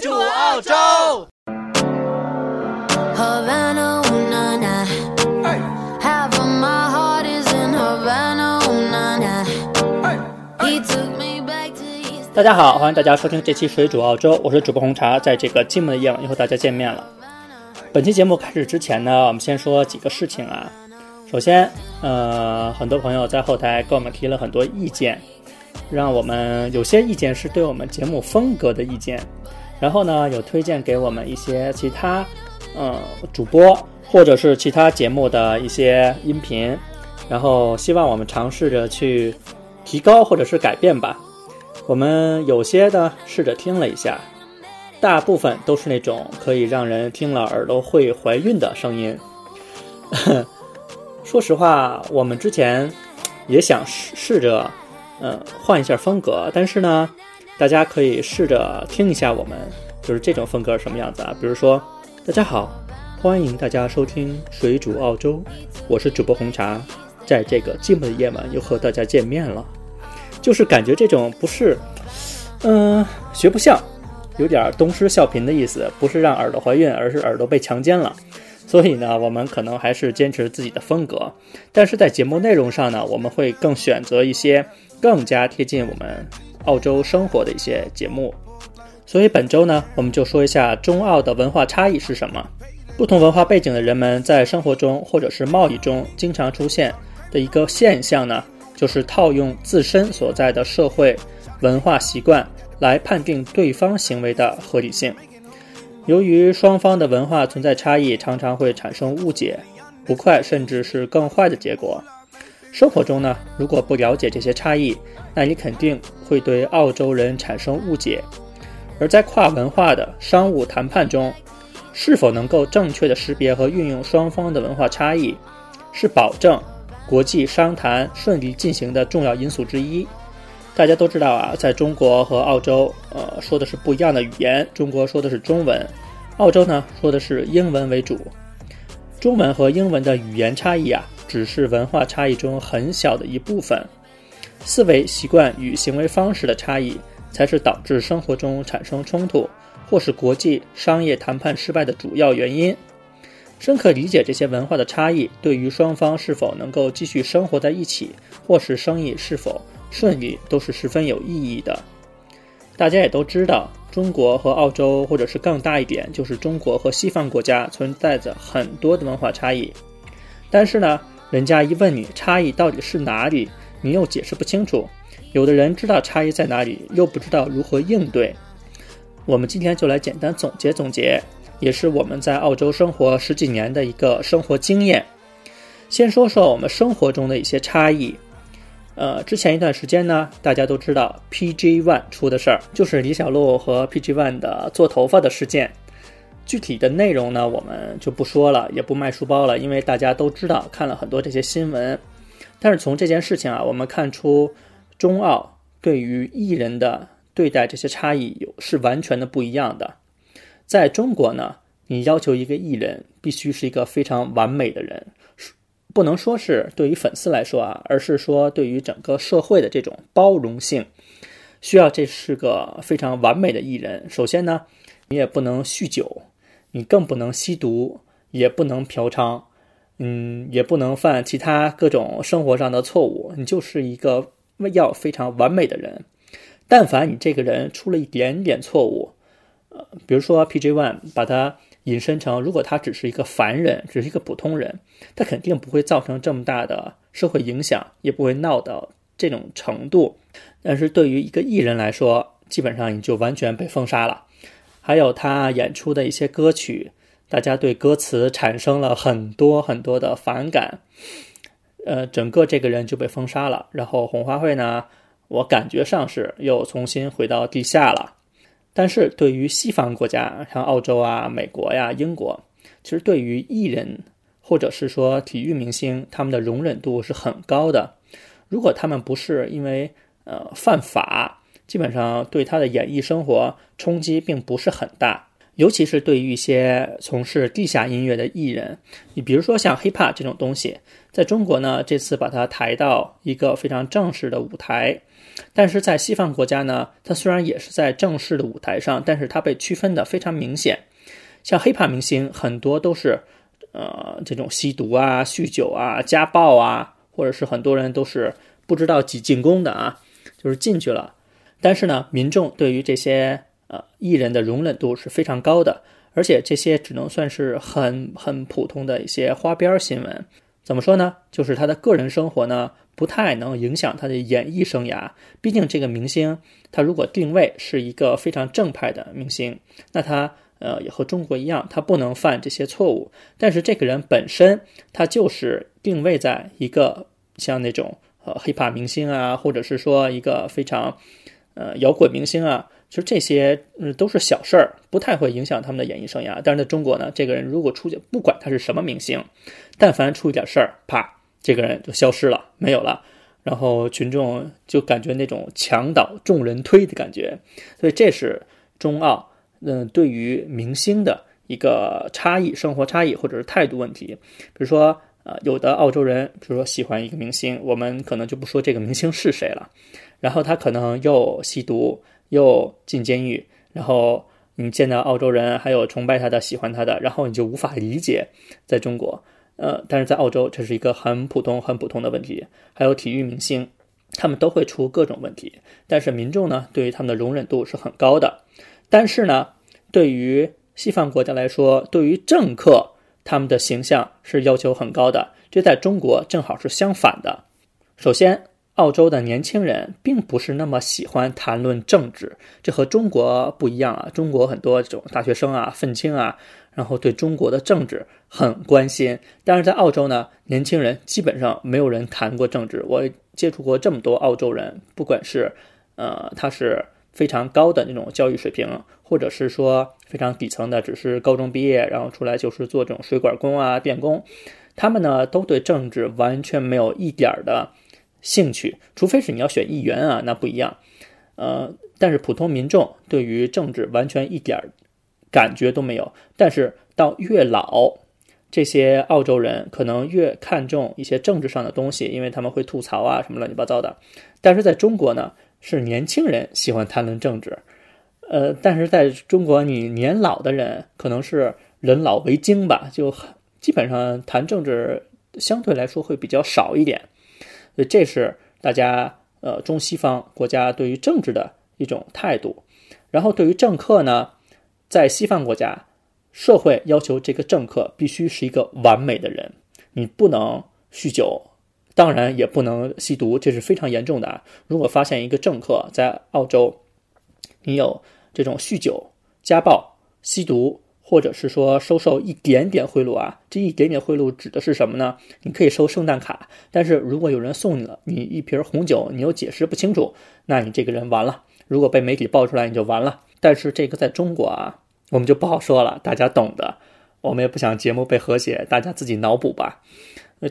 煮澳洲。Havana, ooh, na, na. Half of my heart is in Havana, ooh, na, na. He took me back to East 大家好，欢迎大家收听这期《水煮澳洲》，我是主播红茶，在这个寂寞的夜晚又和大家见面了。本期节目开始之前呢，我们先说几个事情啊。首先，呃，很多朋友在后台给我们提了很多意见，让我们有些意见是对我们节目风格的意见，然后呢，有推荐给我们一些其他呃主播或者是其他节目的一些音频，然后希望我们尝试着去提高或者是改变吧。我们有些呢试着听了一下，大部分都是那种可以让人听了耳朵会怀孕的声音。说实话，我们之前也想试试着，呃，换一下风格，但是呢，大家可以试着听一下我们就是这种风格是什么样子啊。比如说，大家好，欢迎大家收听《水煮澳洲》，我是主播红茶，在这个寂寞的夜晚又和大家见面了。就是感觉这种不是，嗯、学不像，有点东施效颦的意思，不是让耳朵怀孕，而是耳朵被强奸了。所以呢，我们可能还是坚持自己的风格，但是在节目内容上呢，我们会更选择一些更加贴近我们澳洲生活的一些节目。所以本周呢，我们就说一下中澳的文化差异是什么。不同文化背景的人们在生活中或者是贸易中经常出现的一个现象呢，就是套用自身所在的社会文化习惯来判定对方行为的合理性。由于双方的文化存在差异，常常会产生误解、不快甚至是更坏的结果。生活中呢，如果不了解这些差异，那你肯定会对澳洲人产生误解。而在跨文化的商务谈判中，是否能够正确的识别和运用双方的文化差异，是保证国际商谈顺利进行的重要因素之一。大家都知道啊，在中国和澳洲，呃，说的是不一样的语言。中国说的是中文，澳洲呢说的是英文为主。中文和英文的语言差异啊，只是文化差异中很小的一部分。思维习惯与行为方式的差异，才是导致生活中产生冲突或是国际商业谈判失败的主要原因。深刻理解这些文化的差异，对于双方是否能够继续生活在一起，或是生意是否顺利，都是十分有意义的。大家也都知道，中国和澳洲，或者是更大一点，就是中国和西方国家存在着很多的文化差异。但是呢，人家一问你差异到底是哪里，你又解释不清楚。有的人知道差异在哪里，又不知道如何应对。我们今天就来简单总结总结，也是我们在澳洲生活十几年的一个生活经验。先说说我们生活中的一些差异。呃，之前一段时间呢，大家都知道 PG One 出的事儿，就是李小璐和 PG One 的做头发的事件。具体的内容呢，我们就不说了，也不卖书包了，因为大家都知道，看了很多这些新闻。但是从这件事情啊，我们看出中澳对于艺人的对待这些差异有是完全的不一样的。在中国呢，你要求一个艺人必须是一个非常完美的人，不能说是对于粉丝来说啊，而是说对于整个社会的这种包容性，需要这是个非常完美的艺人。首先呢，你也不能酗酒，你更不能吸毒，也不能嫖娼，嗯，也不能犯其他各种生活上的错误，你就是一个要非常完美的人。但凡你这个人出了一点点错误，呃，比如说 PJ One 把他引申成，如果他只是一个凡人，只是一个普通人，他肯定不会造成这么大的社会影响，也不会闹到这种程度。但是对于一个艺人来说，基本上你就完全被封杀了。还有他演出的一些歌曲，大家对歌词产生了很多很多的反感，呃，整个这个人就被封杀了。然后红花会呢，我感觉上是又重新回到地下了。但是对于西方国家，像澳洲啊、美国呀、英国，其实对于艺人或者是说体育明星，他们的容忍度是很高的。如果他们不是因为呃犯法，基本上对他的演艺生活冲击并不是很大。尤其是对于一些从事地下音乐的艺人，你比如说像 hiphop 这种东西，在中国呢，这次把它抬到一个非常正式的舞台，但是在西方国家呢，它虽然也是在正式的舞台上，但是它被区分的非常明显。像 hiphop 明星很多都是，呃，这种吸毒啊、酗酒啊、家暴啊，或者是很多人都是不知道几进宫的啊，就是进去了。但是呢，民众对于这些呃艺人的容忍度是非常高的，而且这些只能算是很很普通的一些花边新闻。怎么说呢？就是他的个人生活呢，不太能影响他的演艺生涯。毕竟这个明星，他如果定位是一个非常正派的明星，那他呃也和中国一样，他不能犯这些错误。但是这个人本身，他就是定位在一个像那种呃 hiphop 明星啊，或者是说一个非常呃摇滚明星啊。其实这些嗯都是小事儿，不太会影响他们的演艺生涯。但是在中国呢，这个人如果出现，不管他是什么明星，但凡出一点事儿，啪，这个人就消失了，没有了。然后群众就感觉那种墙倒众人推的感觉。所以这是中澳嗯对于明星的一个差异，生活差异或者是态度问题。比如说呃，有的澳洲人，比如说喜欢一个明星，我们可能就不说这个明星是谁了，然后他可能又吸毒。又进监狱，然后你见到澳洲人，还有崇拜他的、喜欢他的，然后你就无法理解，在中国，呃，但是在澳洲，这是一个很普通、很普通的问题。还有体育明星，他们都会出各种问题，但是民众呢，对于他们的容忍度是很高的。但是呢，对于西方国家来说，对于政客，他们的形象是要求很高的。这在中国正好是相反的。首先。澳洲的年轻人并不是那么喜欢谈论政治，这和中国不一样啊。中国很多这种大学生啊、愤青啊，然后对中国的政治很关心。但是在澳洲呢，年轻人基本上没有人谈过政治。我接触过这么多澳洲人，不管是呃，他是非常高的那种教育水平，或者是说非常底层的，只是高中毕业，然后出来就是做这种水管工啊、电工，他们呢都对政治完全没有一点的。兴趣，除非是你要选议员啊，那不一样。呃，但是普通民众对于政治完全一点感觉都没有。但是到越老，这些澳洲人可能越看重一些政治上的东西，因为他们会吐槽啊什么乱七八糟的。但是在中国呢，是年轻人喜欢谈论政治。呃，但是在中国，你年老的人可能是人老为精吧，就基本上谈政治相对来说会比较少一点。所以这是大家呃中西方国家对于政治的一种态度，然后对于政客呢，在西方国家，社会要求这个政客必须是一个完美的人，你不能酗酒，当然也不能吸毒，这是非常严重的啊。如果发现一个政客在澳洲，你有这种酗酒、家暴、吸毒。或者是说收受一点点贿赂啊，这一点点贿赂指的是什么呢？你可以收圣诞卡，但是如果有人送你了你一瓶红酒，你又解释不清楚，那你这个人完了。如果被媒体爆出来，你就完了。但是这个在中国啊，我们就不好说了，大家懂的。我们也不想节目被和谐，大家自己脑补吧。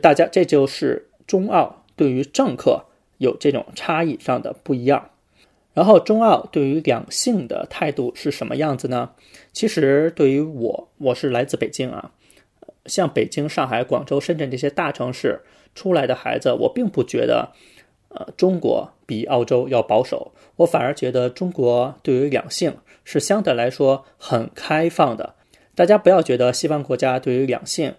大家这就是中澳对于政客有这种差异上的不一样。然后中澳对于两性的态度是什么样子呢？其实对于我，我是来自北京啊，像北京、上海、广州、深圳这些大城市出来的孩子，我并不觉得，呃，中国比澳洲要保守，我反而觉得中国对于两性是相对来说很开放的。大家不要觉得西方国家对于两性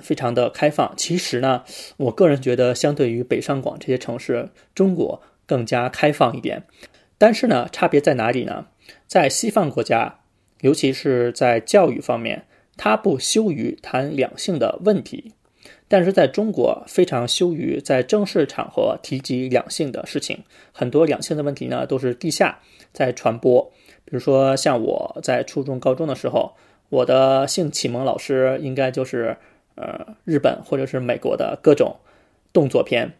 非常的开放，其实呢，我个人觉得相对于北上广这些城市，中国更加开放一点。但是呢，差别在哪里呢？在西方国家，尤其是在教育方面，他不羞于谈两性的问题；但是在中国，非常羞于在正式场合提及两性的事情。很多两性的问题呢，都是地下在传播。比如说，像我在初中、高中的时候，我的性启蒙老师应该就是呃日本或者是美国的各种动作片。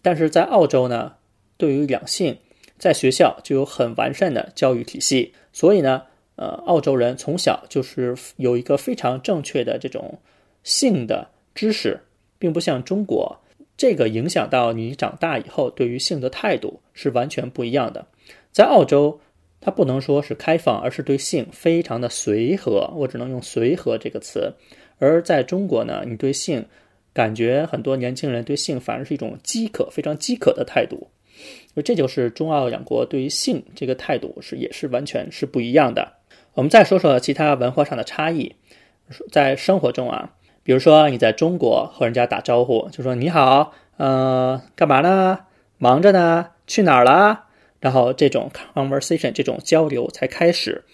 但是在澳洲呢，对于两性。在学校就有很完善的教育体系，所以呢，呃，澳洲人从小就是有一个非常正确的这种性的知识，并不像中国，这个影响到你长大以后对于性的态度是完全不一样的。在澳洲，它不能说是开放，而是对性非常的随和，我只能用“随和”这个词。而在中国呢，你对性感觉很多年轻人对性反而是一种饥渴，非常饥渴的态度。就这就是中澳两国对于性这个态度是也是完全是不一样的。我们再说说其他文化上的差异，在生活中啊，比如说你在中国和人家打招呼，就说你好，呃，干嘛呢？忙着呢？去哪儿了？然后这种 conversation 这种交流才开始，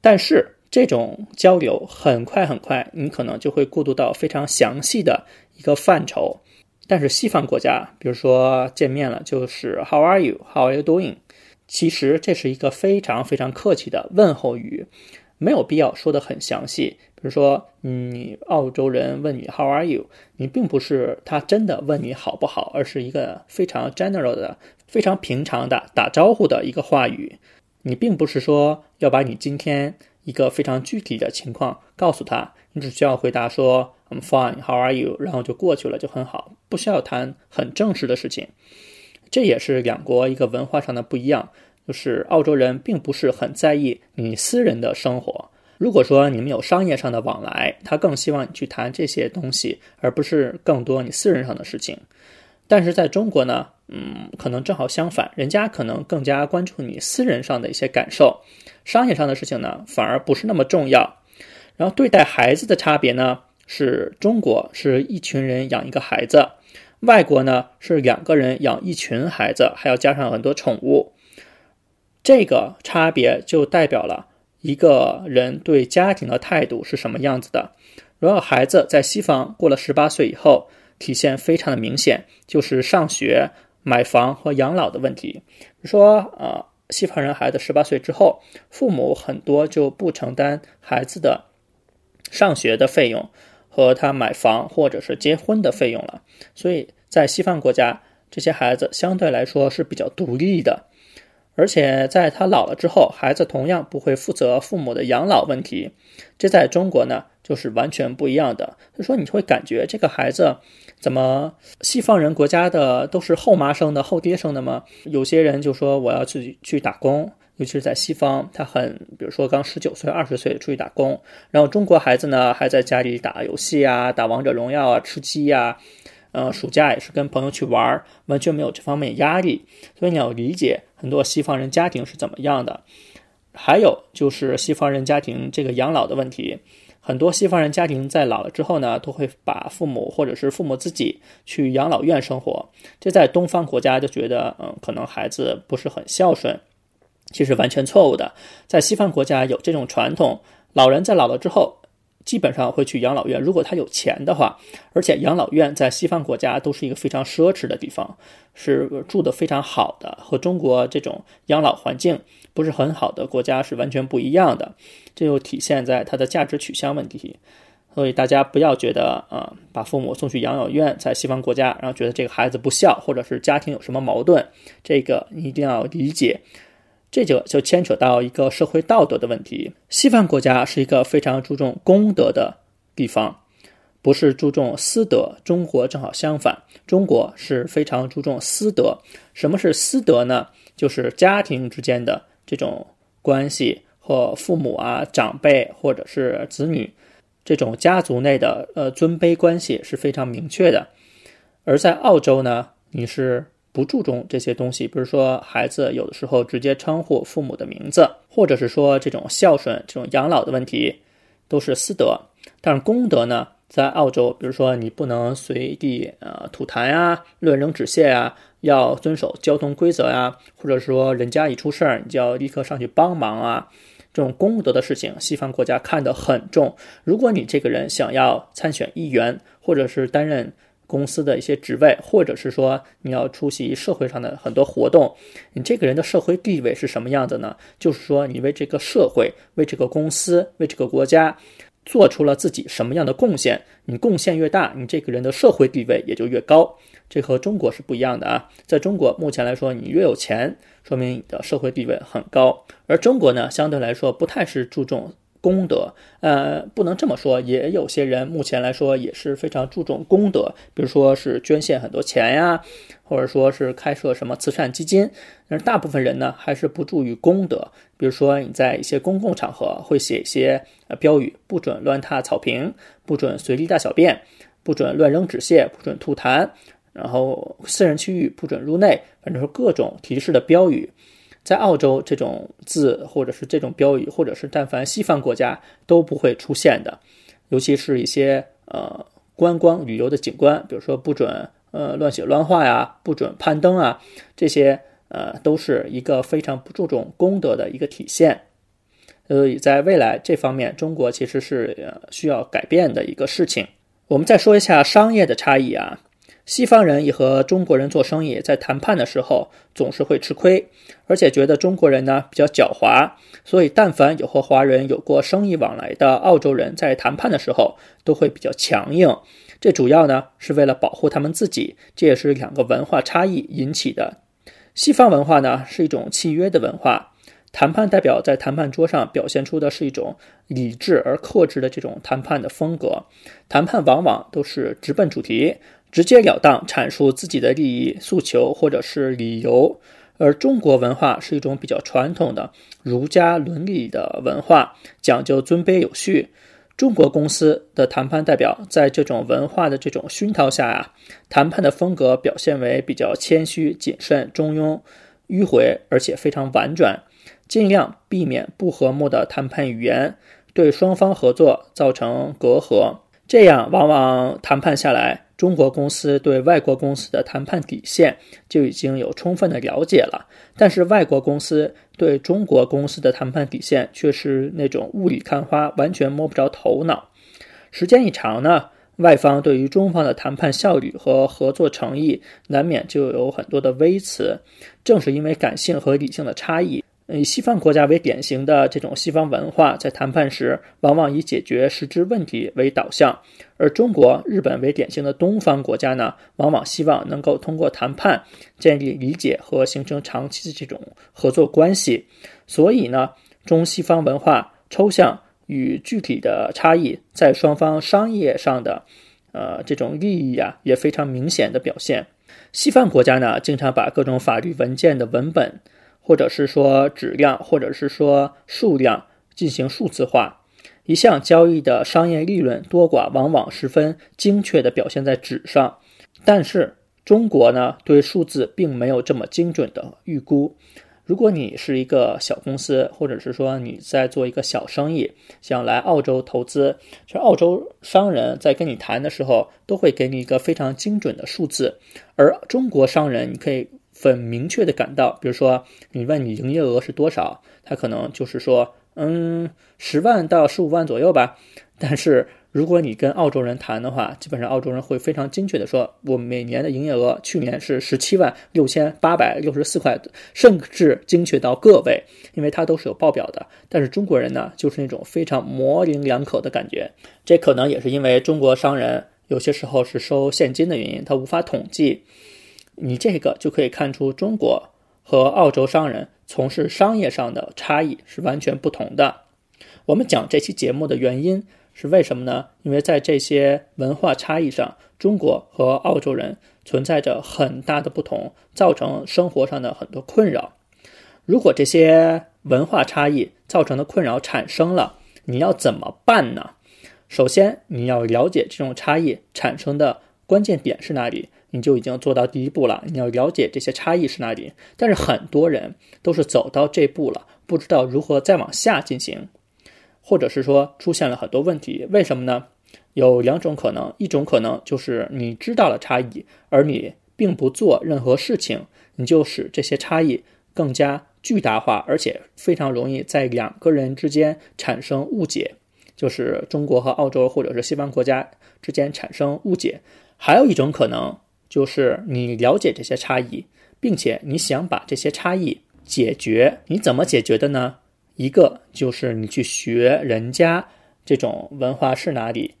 但是这种交流很快很快，你可能就会过渡到非常详细的一个范畴。但是西方国家，比如说见面了就是 How are you? How are you doing? 其实这是一个非常非常客气的问候语，没有必要说的很详细。比如说，你澳洲人问你 How are you？你并不是他真的问你好不好，而是一个非常 general 的、非常平常的打招呼的一个话语。你并不是说要把你今天一个非常具体的情况告诉他，你只需要回答说 I'm fine, How are you？然后就过去了，就很好，不需要谈很正式的事情。这也是两国一个文化上的不一样，就是澳洲人并不是很在意你私人的生活。如果说你们有商业上的往来，他更希望你去谈这些东西，而不是更多你私人上的事情。但是在中国呢，嗯，可能正好相反，人家可能更加关注你私人上的一些感受，商业上的事情呢反而不是那么重要。然后对待孩子的差别呢，是中国是一群人养一个孩子。外国呢是两个人养一群孩子，还要加上很多宠物，这个差别就代表了一个人对家庭的态度是什么样子的。如果孩子在西方过了十八岁以后，体现非常的明显，就是上学、买房和养老的问题。比如说，呃，西方人孩子十八岁之后，父母很多就不承担孩子的上学的费用。和他买房或者是结婚的费用了，所以在西方国家，这些孩子相对来说是比较独立的，而且在他老了之后，孩子同样不会负责父母的养老问题。这在中国呢，就是完全不一样的。就说你会感觉这个孩子怎么西方人国家的都是后妈生的、后爹生的吗？有些人就说我要去去打工。尤其是在西方，他很，比如说刚十九岁、二十岁出去打工，然后中国孩子呢还在家里打游戏啊、打王者荣耀啊、吃鸡呀，呃，暑假也是跟朋友去玩，完全没有这方面压力。所以你要理解很多西方人家庭是怎么样的。还有就是西方人家庭这个养老的问题，很多西方人家庭在老了之后呢，都会把父母或者是父母自己去养老院生活。这在东方国家就觉得，嗯，可能孩子不是很孝顺。其实完全错误的，在西方国家有这种传统，老人在老了之后，基本上会去养老院。如果他有钱的话，而且养老院在西方国家都是一个非常奢侈的地方，是住的非常好的，和中国这种养老环境不是很好的国家是完全不一样的。这就体现在它的价值取向问题。所以大家不要觉得啊，把父母送去养老院，在西方国家，然后觉得这个孩子不孝，或者是家庭有什么矛盾，这个你一定要理解。这就就牵扯到一个社会道德的问题。西方国家是一个非常注重公德的地方，不是注重私德。中国正好相反，中国是非常注重私德。什么是私德呢？就是家庭之间的这种关系，或父母啊、长辈或者是子女这种家族内的呃尊卑关系是非常明确的。而在澳洲呢，你是。不注重这些东西，比如说孩子有的时候直接称呼父母的名字，或者是说这种孝顺、这种养老的问题，都是私德。但是公德呢，在澳洲，比如说你不能随地呃吐痰啊、乱扔纸屑啊，要遵守交通规则啊，或者说人家一出事儿，你就要立刻上去帮忙啊。这种公德的事情，西方国家看得很重。如果你这个人想要参选议员，或者是担任。公司的一些职位，或者是说你要出席社会上的很多活动，你这个人的社会地位是什么样子呢？就是说你为这个社会、为这个公司、为这个国家做出了自己什么样的贡献？你贡献越大，你这个人的社会地位也就越高。这和中国是不一样的啊！在中国目前来说，你越有钱，说明你的社会地位很高，而中国呢，相对来说不太是注重。功德，呃，不能这么说，也有些人目前来说也是非常注重功德，比如说是捐献很多钱呀，或者说是开设什么慈善基金。但是大部分人呢，还是不注于功德。比如说你在一些公共场合会写一些呃标语，不准乱踏草坪，不准随地大小便，不准乱扔纸屑，不准吐痰，然后私人区域不准入内，反正是各种提示的标语。在澳洲，这种字或者是这种标语，或者是但凡西方国家都不会出现的，尤其是一些呃观光旅游的景观，比如说不准呃乱写乱画呀，不准攀登啊，这些呃都是一个非常不注重公德的一个体现。所以在未来这方面，中国其实是呃需要改变的一个事情。我们再说一下商业的差异啊，西方人也和中国人做生意，在谈判的时候总是会吃亏，而且觉得中国人呢比较狡猾，所以但凡有和华人有过生意往来的澳洲人在谈判的时候都会比较强硬。这主要呢是为了保护他们自己，这也是两个文化差异引起的。西方文化呢是一种契约的文化。谈判代表在谈判桌上表现出的是一种理智而克制的这种谈判的风格。谈判往往都是直奔主题，直截了当阐述自己的利益诉求或者是理由。而中国文化是一种比较传统的儒家伦理的文化，讲究尊卑有序。中国公司的谈判代表在这种文化的这种熏陶下啊，谈判的风格表现为比较谦虚、谨慎、中庸、迂回，而且非常婉转。尽量避免不和睦的谈判语言，对双方合作造成隔阂。这样往往谈判下来，中国公司对外国公司的谈判底线就已经有充分的了解了，但是外国公司对中国公司的谈判底线却是那种雾里看花，完全摸不着头脑。时间一长呢，外方对于中方的谈判效率和合作诚意，难免就有很多的微词。正是因为感性和理性的差异。以西方国家为典型的这种西方文化，在谈判时往往以解决实质问题为导向，而中国、日本为典型的东方国家呢，往往希望能够通过谈判建立理解和形成长期的这种合作关系。所以呢，中西方文化抽象与具体的差异，在双方商业上的呃这种利益啊，也非常明显的表现。西方国家呢，经常把各种法律文件的文本。或者是说质量，或者是说数量进行数字化，一项交易的商业利润多寡往往十分精确地表现在纸上。但是中国呢，对数字并没有这么精准的预估。如果你是一个小公司，或者是说你在做一个小生意，想来澳洲投资，其实澳洲商人在跟你谈的时候，都会给你一个非常精准的数字，而中国商人，你可以。很明确的感到，比如说你问你营业额是多少，他可能就是说，嗯，十万到十五万左右吧。但是如果你跟澳洲人谈的话，基本上澳洲人会非常精确的说，我每年的营业额去年是十七万六千八百六十四块，甚至精确到个位，因为它都是有报表的。但是中国人呢，就是那种非常模棱两可的感觉，这可能也是因为中国商人有些时候是收现金的原因，他无法统计。你这个就可以看出，中国和澳洲商人从事商业上的差异是完全不同的。我们讲这期节目的原因是为什么呢？因为在这些文化差异上，中国和澳洲人存在着很大的不同，造成生活上的很多困扰。如果这些文化差异造成的困扰产生了，你要怎么办呢？首先，你要了解这种差异产生的关键点是哪里。你就已经做到第一步了。你要了解这些差异是哪里，但是很多人都是走到这步了，不知道如何再往下进行，或者是说出现了很多问题。为什么呢？有两种可能，一种可能就是你知道了差异，而你并不做任何事情，你就使这些差异更加巨大化，而且非常容易在两个人之间产生误解，就是中国和澳洲或者是西方国家之间产生误解。还有一种可能。就是你了解这些差异，并且你想把这些差异解决，你怎么解决的呢？一个就是你去学人家这种文化是哪里，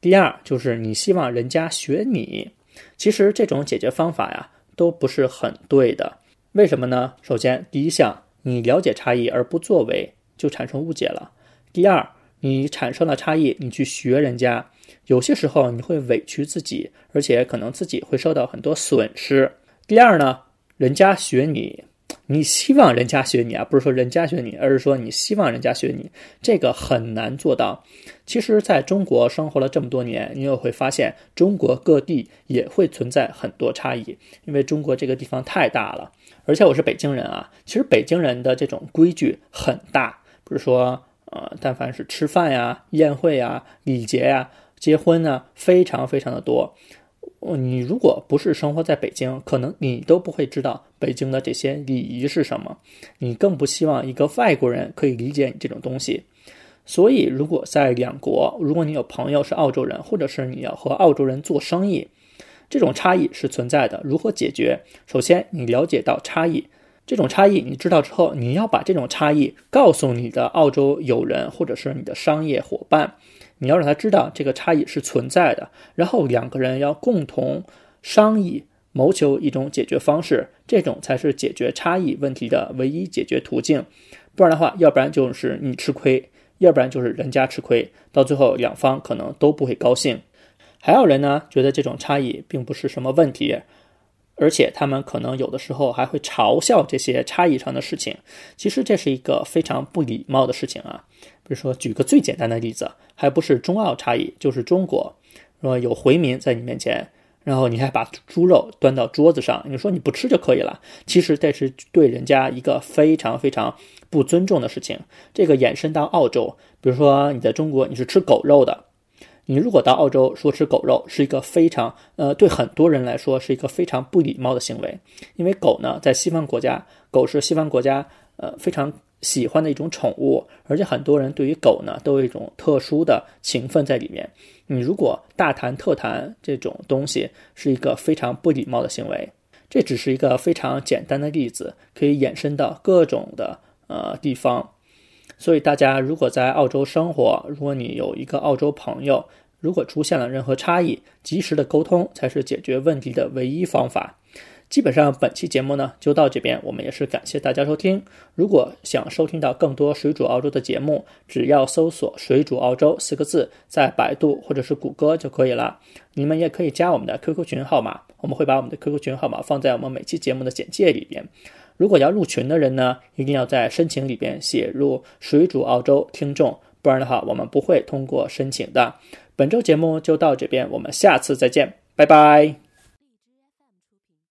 第二就是你希望人家学你。其实这种解决方法呀都不是很对的。为什么呢？首先，第一项你了解差异而不作为，就产生误解了。第二，你产生了差异，你去学人家。有些时候你会委屈自己，而且可能自己会受到很多损失。第二呢，人家学你，你希望人家学你啊，不是说人家学你，而是说你希望人家学你，这个很难做到。其实，在中国生活了这么多年，你也会发现，中国各地也会存在很多差异，因为中国这个地方太大了。而且我是北京人啊，其实北京人的这种规矩很大，比如说，呃，但凡是吃饭呀、宴会呀、礼节呀、结婚呢，非常非常的多。你如果不是生活在北京，可能你都不会知道北京的这些礼仪是什么，你更不希望一个外国人可以理解你这种东西。所以，如果在两国，如果你有朋友是澳洲人，或者是你要和澳洲人做生意，这种差异是存在的。如何解决？首先，你了解到差异，这种差异你知道之后，你要把这种差异告诉你的澳洲友人或者是你的商业伙伴，你要让他知道这个差异是存在的。然后两个人要共同商议，谋求一种解决方式，这种才是解决差异问题的唯一解决途径。不然的话，要不然就是你吃亏。要不然就是人家吃亏，到最后两方可能都不会高兴。还有人呢，觉得这种差异并不是什么问题，而且他们可能有的时候还会嘲笑这些差异上的事情。其实这是一个非常不礼貌的事情啊。比如说，举个最简单的例子，还不是中澳差异，就是中国，说有回民在你面前。然后你还把猪肉端到桌子上，你说你不吃就可以了。其实这是对人家一个非常非常不尊重的事情。这个延伸到澳洲，比如说你在中国你是吃狗肉的，你如果到澳洲说吃狗肉，是一个非常呃对很多人来说是一个非常不礼貌的行为。因为狗呢，在西方国家，狗是西方国家呃非常。喜欢的一种宠物，而且很多人对于狗呢都有一种特殊的情分在里面。你如果大谈特谈这种东西，是一个非常不礼貌的行为。这只是一个非常简单的例子，可以延伸到各种的呃地方。所以大家如果在澳洲生活，如果你有一个澳洲朋友，如果出现了任何差异，及时的沟通才是解决问题的唯一方法。基本上本期节目呢就到这边，我们也是感谢大家收听。如果想收听到更多水煮澳洲的节目，只要搜索“水煮澳洲”四个字，在百度或者是谷歌就可以了。你们也可以加我们的 QQ 群号码，我们会把我们的 QQ 群号码放在我们每期节目的简介里边。如果要入群的人呢，一定要在申请里边写入“水煮澳洲听众”，不然的话我们不会通过申请的。本周节目就到这边，我们下次再见，拜拜。